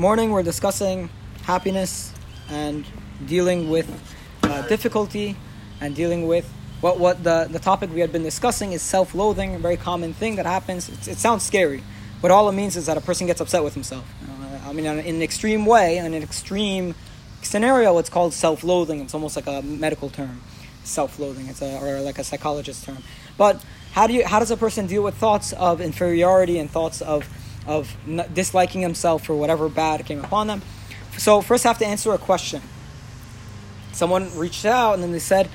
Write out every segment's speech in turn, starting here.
Good morning. We're discussing happiness and dealing with uh, difficulty and dealing with what what the, the topic we had been discussing is self-loathing, a very common thing that happens. It, it sounds scary, but all it means is that a person gets upset with himself. Uh, I mean, in an extreme way, in an extreme scenario, it's called self-loathing. It's almost like a medical term, self-loathing. It's a, or like a psychologist term. But how do you how does a person deal with thoughts of inferiority and thoughts of of disliking himself for whatever bad came upon them? So first, I have to answer a question. Someone reached out and then they said,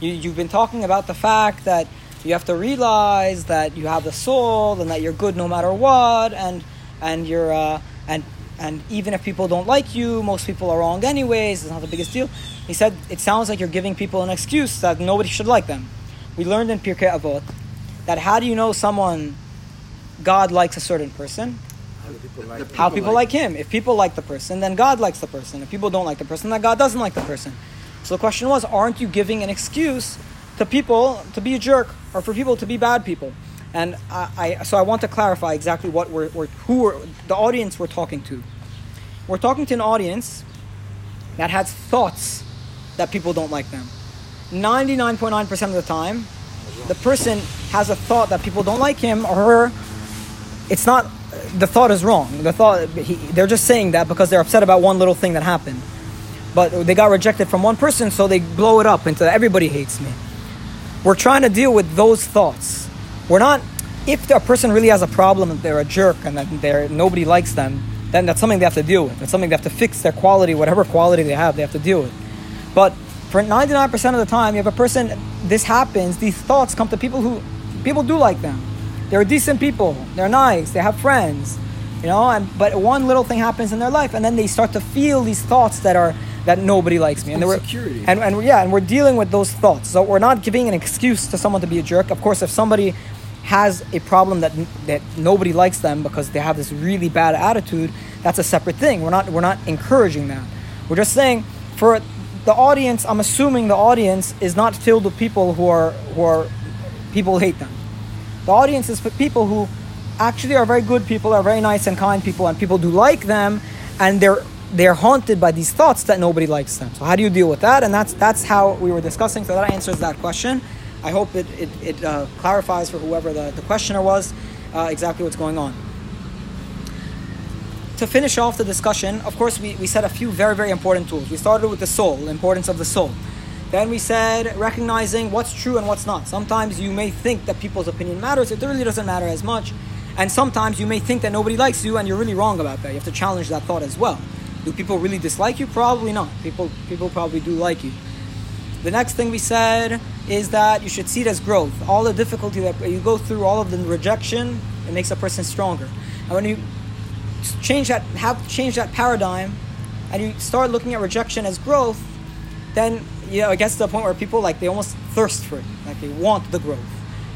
you, "You've been talking about the fact that you have to realize that you have the soul and that you're good no matter what, and and you're uh, and and even if people don't like you, most people are wrong anyways. It's not the biggest deal." He said, "It sounds like you're giving people an excuse that nobody should like them." We learned in Pirkei Avot that how do you know someone God likes a certain person? How people, like, how people like. like him. If people like the person, then God likes the person. If people don't like the person, then God doesn't like the person. So the question was, aren't you giving an excuse to people to be a jerk or for people to be bad people? And I, I so I want to clarify exactly what we're, we're who we're, the audience we're talking to. We're talking to an audience that has thoughts that people don't like them. 99.9% of the time, the person has a thought that people don't like him or her. It's not, the thought is wrong. The thought, he, they're just saying that because they're upset about one little thing that happened. But they got rejected from one person, so they blow it up into everybody hates me. We're trying to deal with those thoughts. We're not, if a person really has a problem and they're a jerk and that they're, nobody likes them, then that's something they have to deal with. It's something they have to fix their quality, whatever quality they have, they have to deal with. But for 99% of the time, you have a person, this happens, these thoughts come to people who, people do like them. They're decent people, they're nice, they have friends, you know, and, but one little thing happens in their life and then they start to feel these thoughts that are, that nobody likes me. And, security. and, and yeah, and we're dealing with those thoughts. So we're not giving an excuse to someone to be a jerk. Of course, if somebody has a problem that that nobody likes them because they have this really bad attitude, that's a separate thing. We're not we're not encouraging that. We're just saying for the audience, I'm assuming the audience is not filled with people who are who are people hate them. The audience is for people who actually are very good people, are very nice and kind people, and people do like them, and they're they're haunted by these thoughts that nobody likes them. So how do you deal with that? And that's that's how we were discussing. So that answers that question. I hope it it, it uh, clarifies for whoever the, the questioner was uh, exactly what's going on to finish off the discussion, of course, we, we said a few very, very important tools. We started with the soul, the importance of the soul. Then we said recognizing what's true and what's not. Sometimes you may think that people's opinion matters, it really doesn't matter as much. And sometimes you may think that nobody likes you and you're really wrong about that. You have to challenge that thought as well. Do people really dislike you? Probably not. People people probably do like you. The next thing we said is that you should see it as growth. All the difficulty that you go through, all of the rejection, it makes a person stronger. And when you change that have change that paradigm and you start looking at rejection as growth then you know it gets to the point where people like they almost thirst for it like they want the growth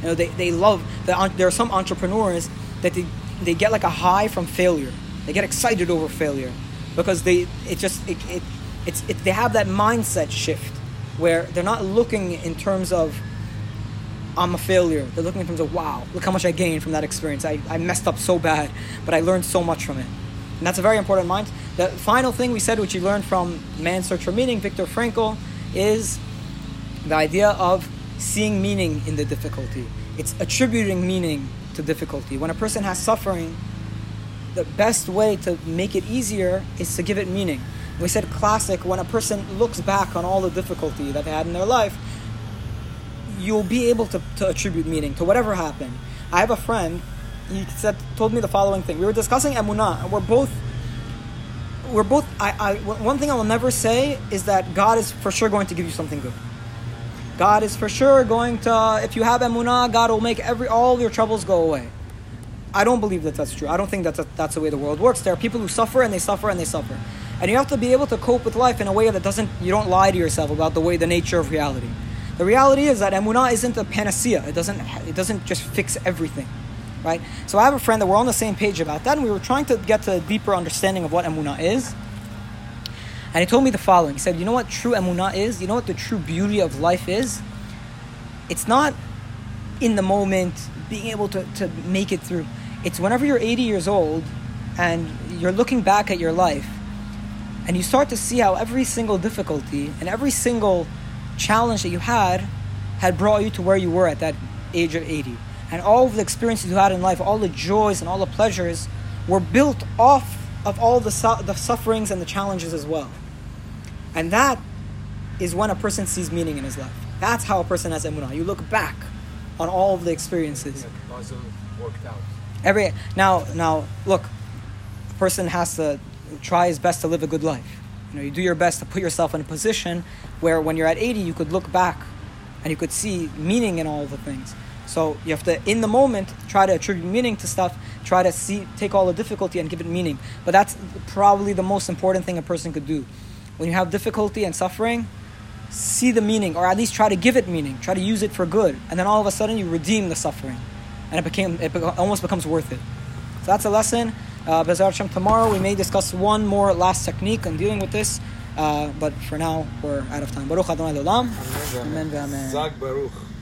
you know they, they love the, there are some entrepreneurs that they, they get like a high from failure they get excited over failure because they it just it, it it's it, they have that mindset shift where they're not looking in terms of I'm a failure. They're looking in terms of, wow, look how much I gained from that experience. I, I messed up so bad, but I learned so much from it. And that's a very important mind. The final thing we said, which you learned from Man's Search for Meaning, Viktor Frankl, is the idea of seeing meaning in the difficulty. It's attributing meaning to difficulty. When a person has suffering, the best way to make it easier is to give it meaning. We said classic, when a person looks back on all the difficulty that they had in their life, you'll be able to, to attribute meaning to whatever happened. I have a friend, he said, told me the following thing. We were discussing emunah, and we're both, we're both, I, I, one thing I will never say is that God is for sure going to give you something good. God is for sure going to, if you have emunah, God will make every, all your troubles go away. I don't believe that that's true. I don't think that that's the way the world works. There are people who suffer and they suffer and they suffer. And you have to be able to cope with life in a way that doesn't, you don't lie to yourself about the way, the nature of reality. The reality is that emunah isn't a panacea. It doesn't, it doesn't just fix everything, right? So I have a friend that we're on the same page about that, and we were trying to get to a deeper understanding of what emunah is. And he told me the following. He said, you know what true emunah is? You know what the true beauty of life is? It's not in the moment, being able to, to make it through. It's whenever you're 80 years old and you're looking back at your life, and you start to see how every single difficulty and every single challenge that you had had brought you to where you were at that age of 80. And all of the experiences you had in life, all the joys and all the pleasures, were built off of all the, su- the sufferings and the challenges as well. And that is when a person sees meaning in his life. That's how a person has emunah. You look back on all of the experiences. Yeah, worked out. Every now, now look, a person has to try his best to live a good life. You know, you do your best to put yourself in a position where, when you're at 80, you could look back and you could see meaning in all the things. So you have to, in the moment, try to attribute meaning to stuff. Try to see, take all the difficulty and give it meaning. But that's probably the most important thing a person could do. When you have difficulty and suffering, see the meaning, or at least try to give it meaning. Try to use it for good, and then all of a sudden you redeem the suffering, and it became it almost becomes worth it. So that's a lesson. Uh, Bezar Hashem, tomorrow we may discuss one more last technique in dealing with this. Uh, but for now, we're out of time. Baruch Adonai Olam. Amen. Amen. Zag Baruch.